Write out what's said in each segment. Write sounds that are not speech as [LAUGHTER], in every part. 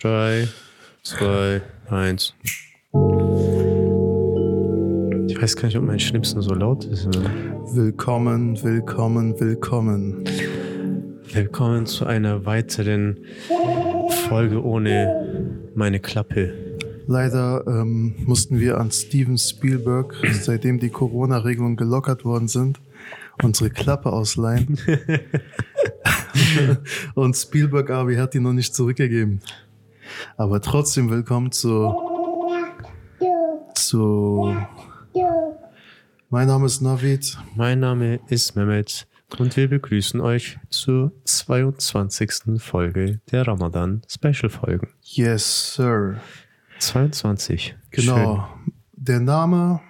3, 2, 1. Ich weiß gar nicht, ob mein Schnipsen so laut ist. Oder? Willkommen, willkommen, willkommen. Willkommen zu einer weiteren Folge ohne meine Klappe. Leider ähm, mussten wir an Steven Spielberg, seitdem die Corona-Regelungen gelockert worden sind, unsere Klappe ausleihen. [LAUGHS] Und Spielberg Abi hat die noch nicht zurückgegeben. Aber trotzdem willkommen zu. zu. Mein Name ist Navid. Mein Name ist Mehmet und wir begrüßen euch zur 22. Folge der Ramadan Special Folgen. Yes, Sir. 22. Genau. Der Name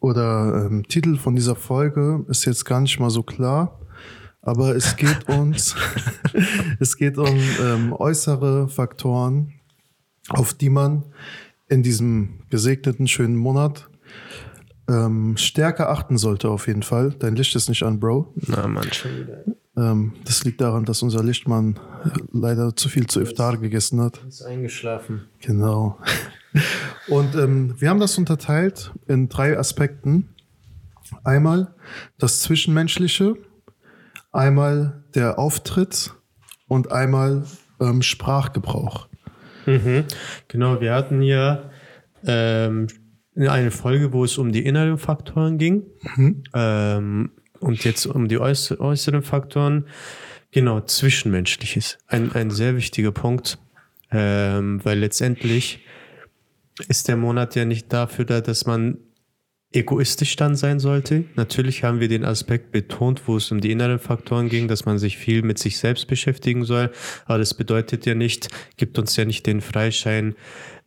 oder ähm, Titel von dieser Folge ist jetzt gar nicht mal so klar, aber es geht [LAUGHS] uns, es geht um ähm, äußere Faktoren, auf die man in diesem gesegneten schönen Monat ähm, stärker achten sollte auf jeden Fall. Dein Licht ist nicht an, Bro. Na, Mann, schon wieder. Ähm, das liegt daran, dass unser Lichtmann leider zu viel zu Iftar gegessen hat. Ist eingeschlafen. Genau. Und ähm, wir haben das unterteilt in drei Aspekten. Einmal das Zwischenmenschliche, einmal der Auftritt und einmal ähm, Sprachgebrauch. Mhm. Genau, wir hatten ja ähm, eine Folge, wo es um die inneren Faktoren ging. Ähm, und jetzt um die äußer äußeren Faktoren. Genau, Zwischenmenschliches. Ein, ein sehr wichtiger Punkt, ähm, weil letztendlich ist der Monat ja nicht dafür da, dass man egoistisch dann sein sollte. Natürlich haben wir den Aspekt betont, wo es um die inneren Faktoren ging, dass man sich viel mit sich selbst beschäftigen soll. Aber das bedeutet ja nicht, gibt uns ja nicht den Freischein,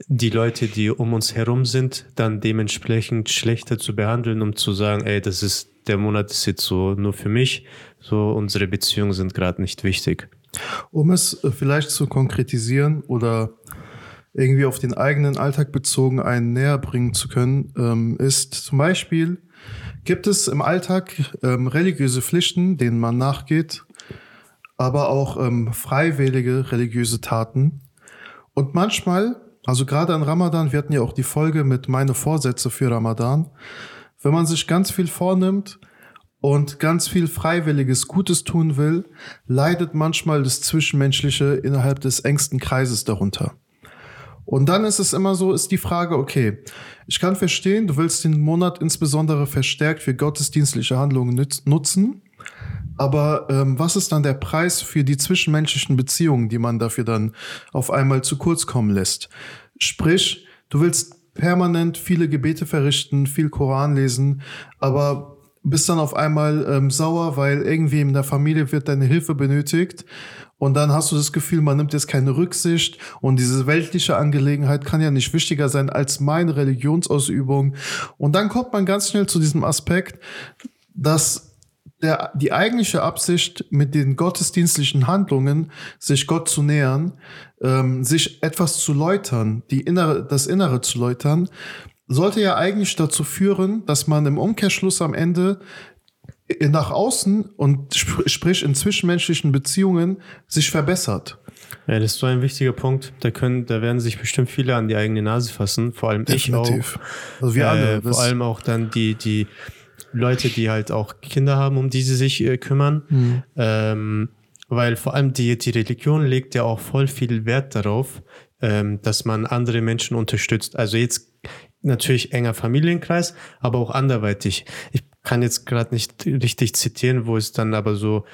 die Leute, die um uns herum sind, dann dementsprechend schlechter zu behandeln, um zu sagen, ey, das ist, der Monat ist jetzt so nur für mich. So, unsere Beziehungen sind gerade nicht wichtig. Um es äh, vielleicht zu konkretisieren oder irgendwie auf den eigenen Alltag bezogen einen näher bringen zu können, ähm, ist zum Beispiel, gibt es im Alltag ähm, religiöse Pflichten, denen man nachgeht, aber auch ähm, freiwillige religiöse Taten. Und manchmal, also gerade an Ramadan, wir hatten ja auch die Folge mit meine Vorsätze für Ramadan, wenn man sich ganz viel vornimmt und ganz viel freiwilliges Gutes tun will, leidet manchmal das Zwischenmenschliche innerhalb des engsten Kreises darunter. Und dann ist es immer so, ist die Frage, okay, ich kann verstehen, du willst den Monat insbesondere verstärkt für gottesdienstliche Handlungen nutzen, aber ähm, was ist dann der Preis für die zwischenmenschlichen Beziehungen, die man dafür dann auf einmal zu kurz kommen lässt? Sprich, du willst permanent viele Gebete verrichten, viel Koran lesen, aber bist dann auf einmal ähm, sauer, weil irgendwie in der Familie wird deine Hilfe benötigt. Und dann hast du das Gefühl, man nimmt jetzt keine Rücksicht und diese weltliche Angelegenheit kann ja nicht wichtiger sein als meine Religionsausübung. Und dann kommt man ganz schnell zu diesem Aspekt, dass der, die eigentliche Absicht mit den gottesdienstlichen Handlungen, sich Gott zu nähern, ähm, sich etwas zu läutern, die innere, das Innere zu läutern, sollte ja eigentlich dazu führen, dass man im Umkehrschluss am Ende nach außen und sp sprich in zwischenmenschlichen Beziehungen sich verbessert. Ja, das ist so ein wichtiger Punkt. Da können, da werden sich bestimmt viele an die eigene Nase fassen. Vor allem ich auch. Also wir alle. Äh, vor allem auch dann die, die Leute, die halt auch Kinder haben, um die sie sich äh, kümmern. Mhm. Ähm, weil vor allem die, die Religion legt ja auch voll viel Wert darauf, ähm, dass man andere Menschen unterstützt. Also jetzt natürlich enger Familienkreis, aber auch anderweitig. Ich kann jetzt gerade nicht richtig zitieren, wo es dann aber so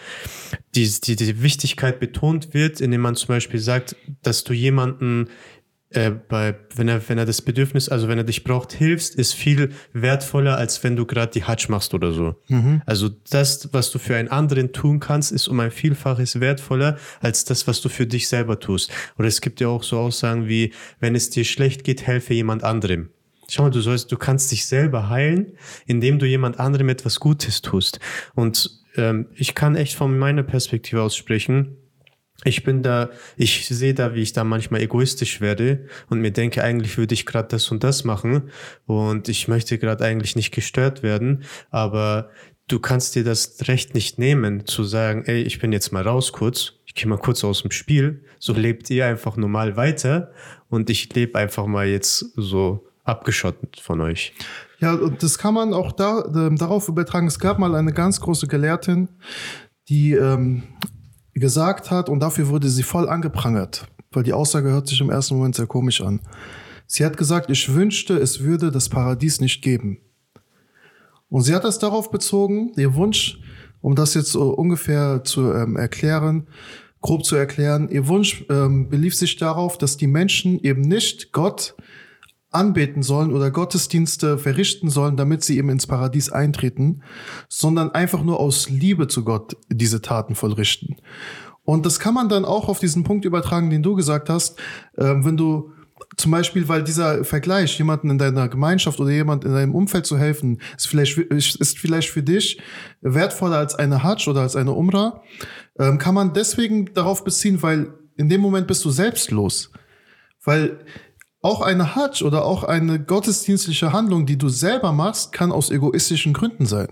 die, die, die Wichtigkeit betont wird, indem man zum Beispiel sagt, dass du jemanden äh, bei, wenn er, wenn er das Bedürfnis, also wenn er dich braucht, hilfst, ist viel wertvoller, als wenn du gerade die Hajj machst oder so. Also das, was du für einen anderen tun kannst, ist um ein Vielfaches wertvoller als das, was du für dich selber tust. Oder es gibt ja auch so Aussagen wie, wenn es dir schlecht geht, helfe jemand anderem. Schau mal, du sollst, du kannst dich selber heilen, indem du jemand anderem etwas Gutes tust. Und ähm, ich kann echt von meiner Perspektive aus sprechen. Ich bin da, ich sehe da, wie ich da manchmal egoistisch werde und mir denke, eigentlich würde ich gerade das und das machen und ich möchte gerade eigentlich nicht gestört werden, aber du kannst dir das Recht nicht nehmen, zu sagen, ey, ich bin jetzt mal raus kurz, ich gehe mal kurz aus dem Spiel, so lebt ihr einfach normal weiter und ich lebe einfach mal jetzt so abgeschottet von euch. Ja, und das kann man auch da, äh, darauf übertragen. Es gab mal eine ganz große Gelehrtin, die ähm, gesagt hat, und dafür wurde sie voll angeprangert, weil die Aussage hört sich im ersten Moment sehr komisch an. Sie hat gesagt, ich wünschte, es würde das Paradies nicht geben. Und sie hat das darauf bezogen, ihr Wunsch, um das jetzt so ungefähr zu ähm, erklären, grob zu erklären, ihr Wunsch ähm, belief sich darauf, dass die Menschen eben nicht Gott anbeten sollen oder Gottesdienste verrichten sollen, damit sie eben ins Paradies eintreten, sondern einfach nur aus Liebe zu Gott diese Taten vollrichten. Und das kann man dann auch auf diesen Punkt übertragen, den du gesagt hast, äh, wenn du zum Beispiel, weil dieser Vergleich, jemanden in deiner Gemeinschaft oder jemand in deinem Umfeld zu helfen, ist vielleicht, ist vielleicht für dich wertvoller als eine Hatsch oder als eine Umrah, ähm, kann man deswegen darauf beziehen, weil in dem Moment bist du selbstlos. Weil auch eine Hajj oder auch eine gottesdienstliche Handlung, die du selber machst, kann aus egoistischen Gründen sein.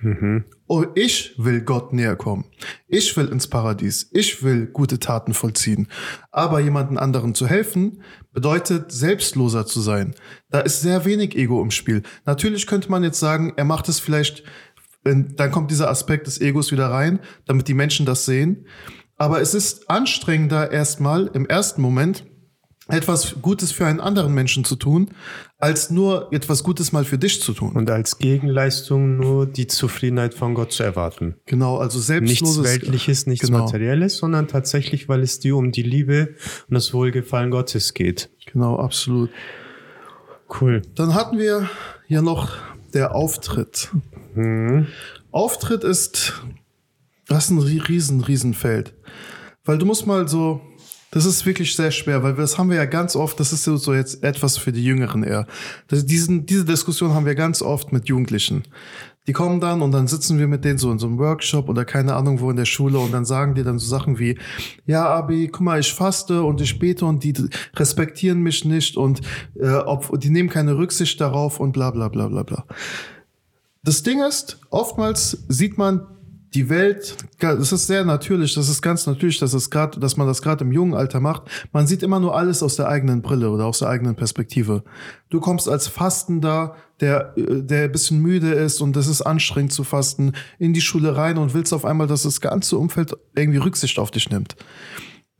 Mhm. Oh, ich will Gott näher kommen. Ich will ins Paradies. Ich will gute Taten vollziehen. Aber jemanden anderen zu helfen, bedeutet selbstloser zu sein. Da ist sehr wenig Ego im Spiel. Natürlich könnte man jetzt sagen, er macht es vielleicht, dann kommt dieser Aspekt des Egos wieder rein, damit die Menschen das sehen. Aber es ist anstrengender erstmal im ersten Moment, etwas Gutes für einen anderen Menschen zu tun, als nur etwas Gutes mal für dich zu tun. Und als Gegenleistung nur die Zufriedenheit von Gott zu erwarten. Genau, also selbstloses. Nichts Weltliches, nichts genau. Materielles, sondern tatsächlich, weil es dir um die Liebe und das Wohlgefallen Gottes geht. Genau, absolut. Cool. Dann hatten wir ja noch der Auftritt. Mhm. Auftritt ist, das ist ein riesen, riesen Feld. Weil du musst mal so das ist wirklich sehr schwer, weil das haben wir ja ganz oft, das ist so jetzt etwas für die Jüngeren eher. Das, diesen, diese Diskussion haben wir ganz oft mit Jugendlichen. Die kommen dann und dann sitzen wir mit denen so in so einem Workshop oder keine Ahnung wo in der Schule und dann sagen die dann so Sachen wie, ja, Abi, guck mal, ich faste und ich bete und die respektieren mich nicht und äh, ob, die nehmen keine Rücksicht darauf und bla bla bla bla bla. Das Ding ist, oftmals sieht man die Welt, das ist sehr natürlich, das ist ganz natürlich, dass es gerade, dass man das gerade im jungen Alter macht. Man sieht immer nur alles aus der eigenen Brille oder aus der eigenen Perspektive. Du kommst als Fastender, der, der ein bisschen müde ist und das ist anstrengend zu fasten, in die Schule rein und willst auf einmal, dass das ganze Umfeld irgendwie Rücksicht auf dich nimmt.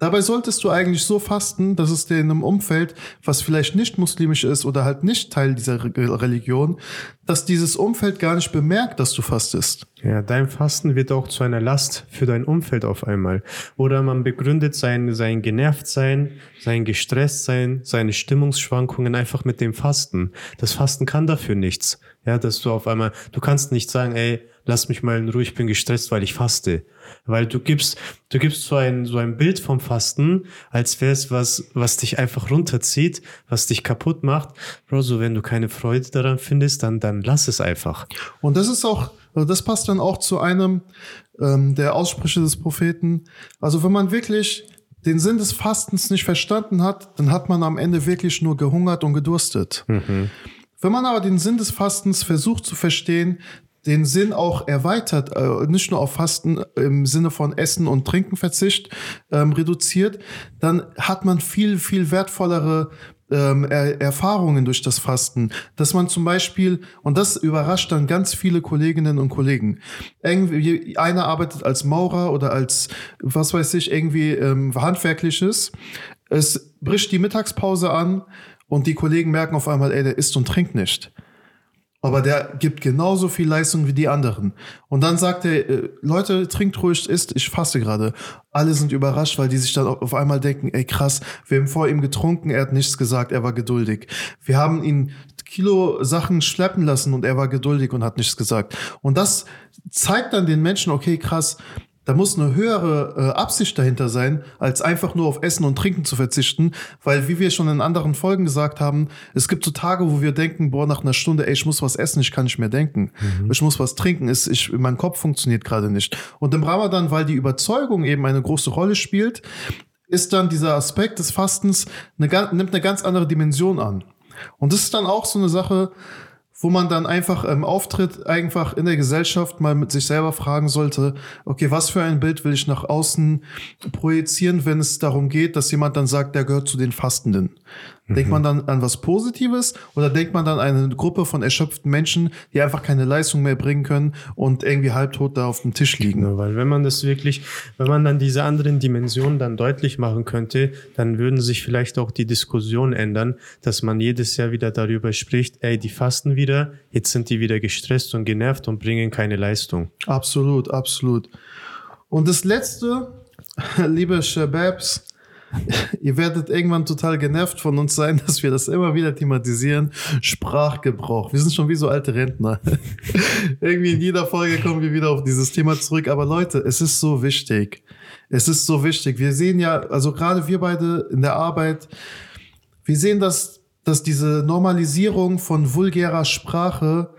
Dabei solltest du eigentlich so fasten, dass es dir in einem Umfeld, was vielleicht nicht muslimisch ist oder halt nicht Teil dieser Religion, dass dieses Umfeld gar nicht bemerkt, dass du fastest. Ja, dein Fasten wird auch zu einer Last für dein Umfeld auf einmal. Oder man begründet sein, sein Genervtsein, sein Gestresstsein, seine Stimmungsschwankungen einfach mit dem Fasten. Das Fasten kann dafür nichts. Ja, dass du auf einmal, du kannst nicht sagen, ey, lass mich mal in Ruhe, ich bin gestresst, weil ich faste. Weil du gibst, du gibst so ein, so ein Bild vom Fasten, als wäre es was, was dich einfach runterzieht, was dich kaputt macht. Bro, so wenn du keine Freude daran findest, dann, dann lass es einfach. Und das ist auch, also das passt dann auch zu einem ähm, der Aussprüche des Propheten. Also wenn man wirklich den Sinn des Fastens nicht verstanden hat, dann hat man am Ende wirklich nur gehungert und gedurstet. Mhm. Wenn man aber den Sinn des Fastens versucht zu verstehen, den Sinn auch erweitert, äh, nicht nur auf Fasten im Sinne von Essen und Trinken Verzicht ähm, reduziert, dann hat man viel, viel wertvollere ähm, er Erfahrungen durch das Fasten, dass man zum Beispiel, und das überrascht dann ganz viele Kolleginnen und Kollegen, irgendwie, einer arbeitet als Maurer oder als, was weiß ich, irgendwie ähm, handwerkliches, es bricht die Mittagspause an und die Kollegen merken auf einmal, ey, der isst und trinkt nicht. Aber der gibt genauso viel Leistung wie die anderen. Und dann sagt er, äh, Leute, trinkt ruhig, isst, ich fasse gerade. Alle sind überrascht, weil die sich dann auf einmal denken, ey krass, wir haben vor ihm getrunken, er hat nichts gesagt, er war geduldig. Wir haben ihn Kilo Sachen schleppen lassen und er war geduldig und hat nichts gesagt. Und das zeigt dann den Menschen, okay, krass, da muss eine höhere äh, Absicht dahinter sein, als einfach nur auf Essen und Trinken zu verzichten. Weil, wie wir schon in anderen Folgen gesagt haben, es gibt so Tage, wo wir denken, boah, nach einer Stunde, ey, ich muss was essen, ich kann nicht mehr denken. Mhm. Ich muss was trinken, ist, ich, mein Kopf funktioniert gerade nicht. Und im Ramadan, weil die Überzeugung eben eine große Rolle spielt, ist dann dieser Aspekt des Fastens, eine, nimmt eine ganz andere Dimension an. Und das ist dann auch so eine Sache, wo man dann einfach im Auftritt einfach in der Gesellschaft mal mit sich selber fragen sollte, okay, was für ein Bild will ich nach außen projizieren, wenn es darum geht, dass jemand dann sagt, der gehört zu den Fastenden. Denkt man dann an was Positives oder denkt man dann an eine Gruppe von erschöpften Menschen, die einfach keine Leistung mehr bringen können und irgendwie halbtot da auf dem Tisch liegen? Ja, weil wenn man das wirklich, wenn man dann diese anderen Dimensionen dann deutlich machen könnte, dann würden sich vielleicht auch die Diskussionen ändern, dass man jedes Jahr wieder darüber spricht, ey, die fasten wieder, jetzt sind die wieder gestresst und genervt und bringen keine Leistung. Absolut, absolut. Und das letzte, [LAUGHS] liebe Shababs, [LAUGHS] ihr werdet irgendwann total genervt von uns sein, [LAUGHS] dass wir das immer wieder thematisieren. Sprachgebrauch. Wir sind schon wie so alte Rentner. [LAUGHS] Irgendwie in jeder Folge kommen wir wieder auf dieses Thema zurück. Aber Leute, es ist so wichtig. Es ist so wichtig. Wir sehen ja, also gerade wir beide in der Arbeit, wir sehen, dass, dass diese Normalisierung von vulgärer Sprache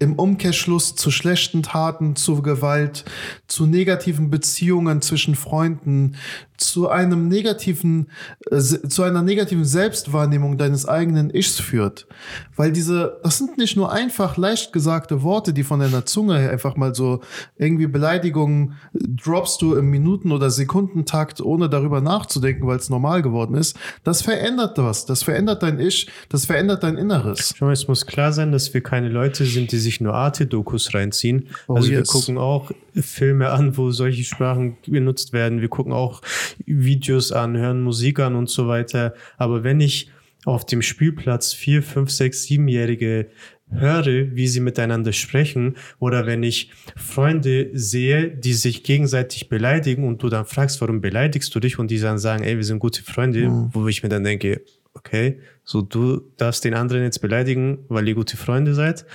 im Umkehrschluss zu schlechten Taten, zu Gewalt, zu negativen Beziehungen zwischen Freunden, zu einem negativen, äh, zu einer negativen Selbstwahrnehmung deines eigenen Ichs führt. Weil diese, das sind nicht nur einfach leicht gesagte Worte, die von deiner Zunge her einfach mal so irgendwie Beleidigungen droppst du im Minuten- oder Sekundentakt, ohne darüber nachzudenken, weil es normal geworden ist. Das verändert was. Das verändert dein Ich. Das verändert dein Inneres. Schau, es muss klar sein, dass wir keine Leute sind, die sich nur Arte-Dokus reinziehen. Oh, also wir yes. gucken auch Filme an, wo solche Sprachen benutzt werden. Wir gucken auch Videos an, hören Musik an und so weiter. Aber wenn ich auf dem Spielplatz vier, fünf, sechs, siebenjährige höre, wie sie miteinander sprechen, oder wenn ich Freunde sehe, die sich gegenseitig beleidigen und du dann fragst, warum beleidigst du dich und die dann sagen, ey, wir sind gute Freunde, wo ich mir dann denke, okay, so du darfst den anderen jetzt beleidigen, weil ihr gute Freunde seid,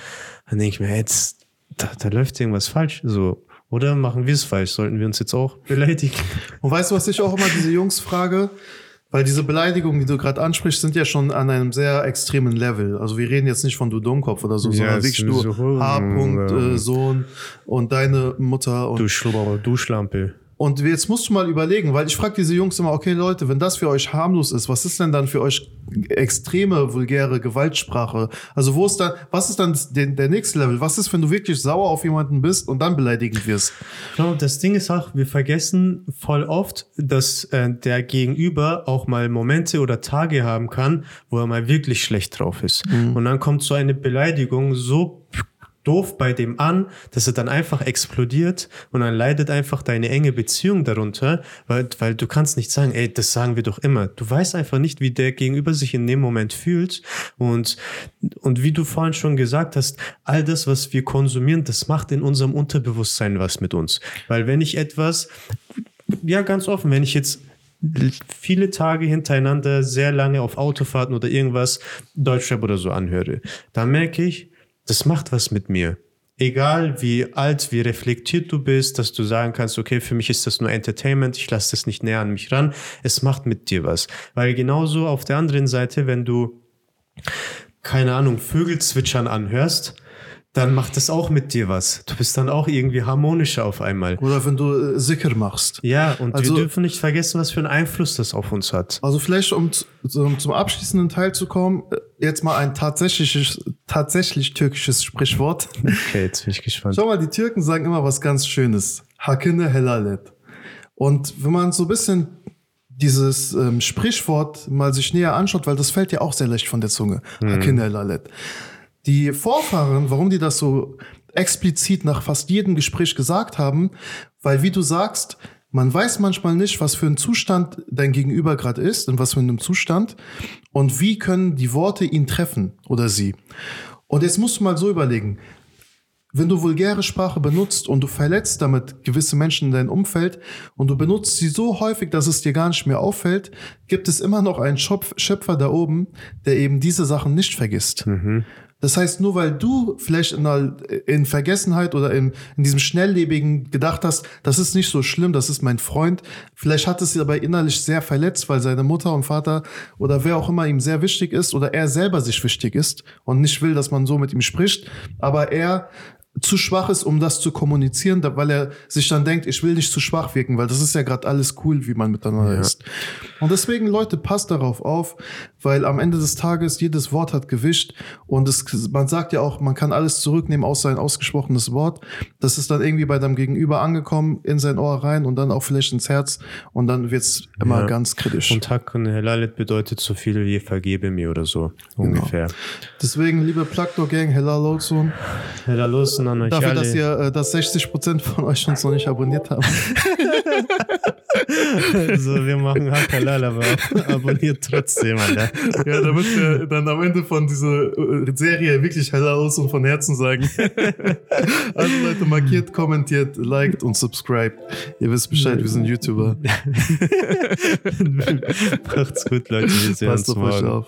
dann denke ich mir, jetzt, da, da läuft irgendwas falsch, so. Oder machen wir es falsch? Sollten wir uns jetzt auch beleidigen? [LAUGHS] Und weißt du, was ich auch immer diese Jungs frage? Weil diese Beleidigungen, die du gerade ansprichst, sind ja schon an einem sehr extremen Level. Also wir reden jetzt nicht von du Dummkopf oder so, Ja, sondern wirklich nur so- H. -Punkt, ja. äh, Sohn und deine Mutter und Du Schlummer, du Schlampe. Und jetzt musst du mal überlegen, weil ich frage diese Jungs immer, okay Leute, wenn das für euch harmlos ist, was ist denn dann für euch extreme, vulgäre Gewaltsprache? Also wo ist dann, was ist dann der, der nächste Level? Was ist, wenn du wirklich sauer auf jemanden bist und dann beleidigend wirst? Genau, das Ding ist auch, wir vergessen voll oft, dass äh, der Gegenüber auch mal Momente oder Tage haben kann, wo er mal wirklich schlecht drauf ist. Und dann kommt so eine Beleidigung so doof bei dem an, dass er dann einfach explodiert und dann leidet einfach deine enge Beziehung darunter, weil, weil du kannst nicht sagen, ey, das sagen wir doch immer. Du weißt einfach nicht, wie der Gegenüber sich in dem Moment fühlt und, und wie du vorhin schon gesagt hast, all das, was wir konsumieren, das macht in unserem Unterbewusstsein was mit uns. Weil wenn ich etwas, ja, ganz offen, wenn ich jetzt viele Tage hintereinander sehr lange auf Autofahrten oder irgendwas Deutschrap oder so anhöre, dann merke ich, das macht was mit mir. Egal wie alt, wie reflektiert du bist, dass du sagen kannst, okay, für mich ist das nur Entertainment, ich lasse das nicht näher an mich ran, es macht mit dir was. Weil genauso auf der anderen Seite, wenn du, keine Ahnung, Vögel zwitschern anhörst, dann macht das auch mit dir was. Du bist dann auch irgendwie harmonischer auf einmal. Oder wenn du äh, Sicker machst. Ja, und Also- wir dürfen nicht vergessen, was für einen Einfluss das auf uns hat. Also vielleicht, um zum, zum abschließenden Teil zu kommen, äh, jetzt mal ein tatsächliches, tatsächlich türkisches Sprichwort. [LAUGHS] Okay, jetzt bin ich gespannt. Schau mal, die Türken sagen immer was ganz Schönes. Hakine helalet. Und wenn man so ein bisschen dieses ähm, Sprichwort mal sich näher anschaut, weil das fällt ja auch sehr leicht von der Zunge. Hakine helalet. Die Vorfahren, warum die das so explizit nach fast jedem Gespräch gesagt haben, weil wie du sagst, man weiß manchmal nicht, was für ein Zustand dein Gegenüber gerade ist, in was für einem Zustand und wie können die Worte ihn treffen oder sie. Und jetzt musst du mal so überlegen, wenn du vulgäre Sprache benutzt und du verletzt damit gewisse Menschen in deinem Umfeld und du benutzt sie so häufig, dass es dir gar nicht mehr auffällt, gibt es immer noch einen Schöpf Schöpfer da oben, der eben diese Sachen nicht vergisst. Das heißt, nur weil du vielleicht in, einer, in Vergessenheit oder in, in diesem Schnelllebigen gedacht hast, das ist nicht so schlimm, das ist mein Freund, vielleicht hat es sie aber innerlich sehr verletzt, weil seine Mutter und Vater oder wer auch immer ihm sehr wichtig ist oder er selber sich wichtig ist und nicht will, dass man so mit ihm spricht, aber er zu schwach ist, um das zu kommunizieren, da- weil er sich dann denkt, ich will nicht zu schwach wirken, weil das ist ja gerade alles cool, wie man miteinander ist. Und deswegen, Leute, passt darauf auf, weil am Ende des Tages jedes Wort hat Gewicht und es, man sagt ja auch, man kann alles zurücknehmen außer ein ausgesprochenes Wort. Das ist dann irgendwie bei deinem Gegenüber angekommen, in sein Ohr rein und dann auch vielleicht ins Herz und dann wird's immer Ja. ganz kritisch. Und Hakkun Helalet bedeutet so viel wie vergebe mir oder so Genau. ungefähr. Deswegen, liebe Plugdo Gang, Hello Lotsun, Hellos an euch dafür, alle. dass ihr, äh, dass 60% von euch uns noch nicht abonniert haben. [LAUGHS] also wir machen Hakkalal, aber abonniert trotzdem, Alter. Ja, damit wir dann am Ende von dieser äh, Serie wirklich Hello und von Herzen sagen. [LAUGHS] also Leute, markiert, kommentiert, liked und subscribed. Ihr wisst Bescheid, wir sind YouTuber. [LAUGHS] Macht's gut, Leute. Wir sehen Passt uns auf euch morgen. auf.